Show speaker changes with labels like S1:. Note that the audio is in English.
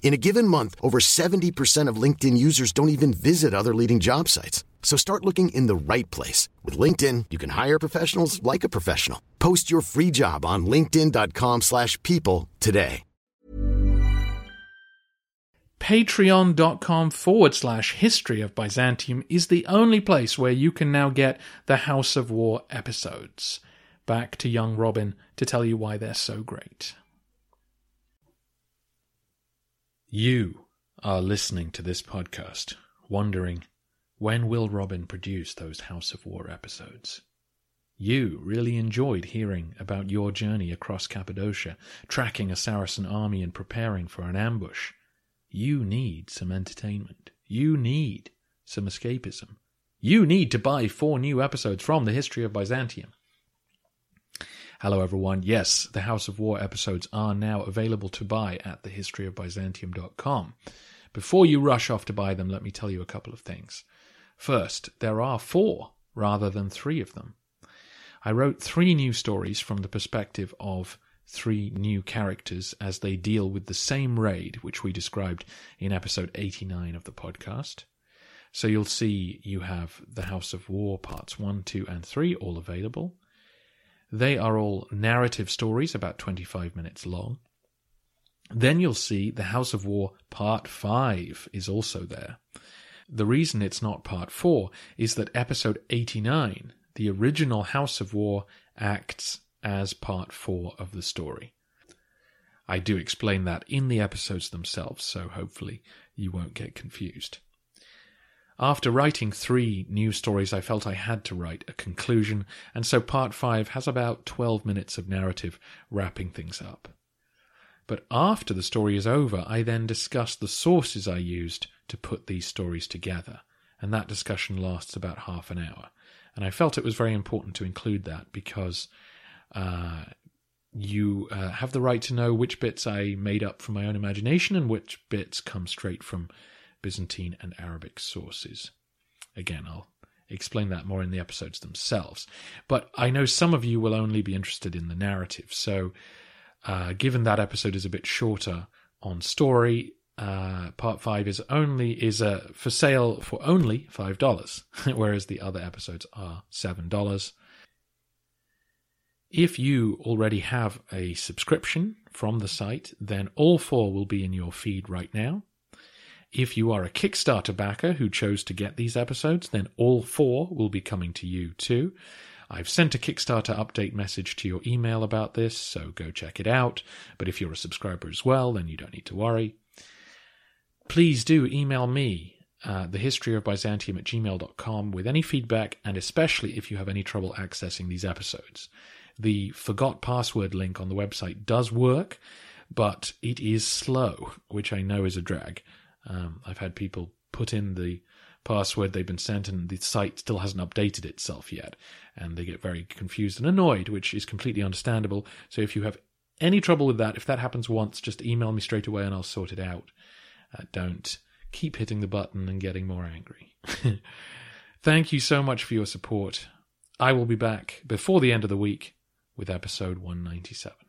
S1: In a given month, over 70% of LinkedIn users don't even visit other leading job sites. So start looking in the right place. With LinkedIn, you can hire professionals like a professional. Post your free job on linkedin.com slash people today.
S2: Patreon.com forward slash history of Byzantium is the only place where you can now get the House of War episodes. Back to young Robin to tell you why they're so great. You are listening to this podcast, wondering when will Robin produce those House of War episodes? You really enjoyed hearing about your journey across Cappadocia, tracking a Saracen army and preparing for an ambush. You need some entertainment. You need some escapism. You need to buy four new episodes from the History of Byzantium. Hello, everyone. Yes, the House of War episodes are now available to buy at thehistoryofbyzantium.com. Before you rush off to buy them, let me tell you a couple of things. First, there are four rather than three of them. I wrote three new stories from the perspective of three new characters as they deal with the same raid which we described in episode 89 of the podcast. So you'll see you have the House of War parts 1, 2, and 3 all available. They are all narrative stories, about 25 minutes long. Then you'll see the House of War Part 5 is also there. The reason it's not Part 4 is that episode 89, the original House of War, acts as Part 4 of the story. I do explain that in the episodes themselves, so hopefully you won't get confused. After writing three news stories, I felt I had to write a conclusion, and so part five has about 12 minutes of narrative wrapping things up. But after the story is over, I then discuss the sources I used to put these stories together, and that discussion lasts about half an hour. And I felt it was very important to include that because uh, you uh, have the right to know which bits I made up from my own imagination and which bits come straight from Byzantine and Arabic sources. Again, I'll explain that more in the episodes themselves. But I know some of you will only be interested in the narrative. So, uh, given that episode is a bit shorter on story, uh, part five is only is uh, for sale for only five dollars, whereas the other episodes are seven dollars. If you already have a subscription from the site, then all four will be in your feed right now. If you are a Kickstarter backer who chose to get these episodes, then all four will be coming to you too. I've sent a Kickstarter update message to your email about this, so go check it out. But if you're a subscriber as well, then you don't need to worry. Please do email me, uh, thehistoryofbyzantium at gmail.com, with any feedback, and especially if you have any trouble accessing these episodes. The forgot password link on the website does work, but it is slow, which I know is a drag. Um, I've had people put in the password they've been sent and the site still hasn't updated itself yet. And they get very confused and annoyed, which is completely understandable. So if you have any trouble with that, if that happens once, just email me straight away and I'll sort it out. Uh, don't keep hitting the button and getting more angry. Thank you so much for your support. I will be back before the end of the week with episode 197.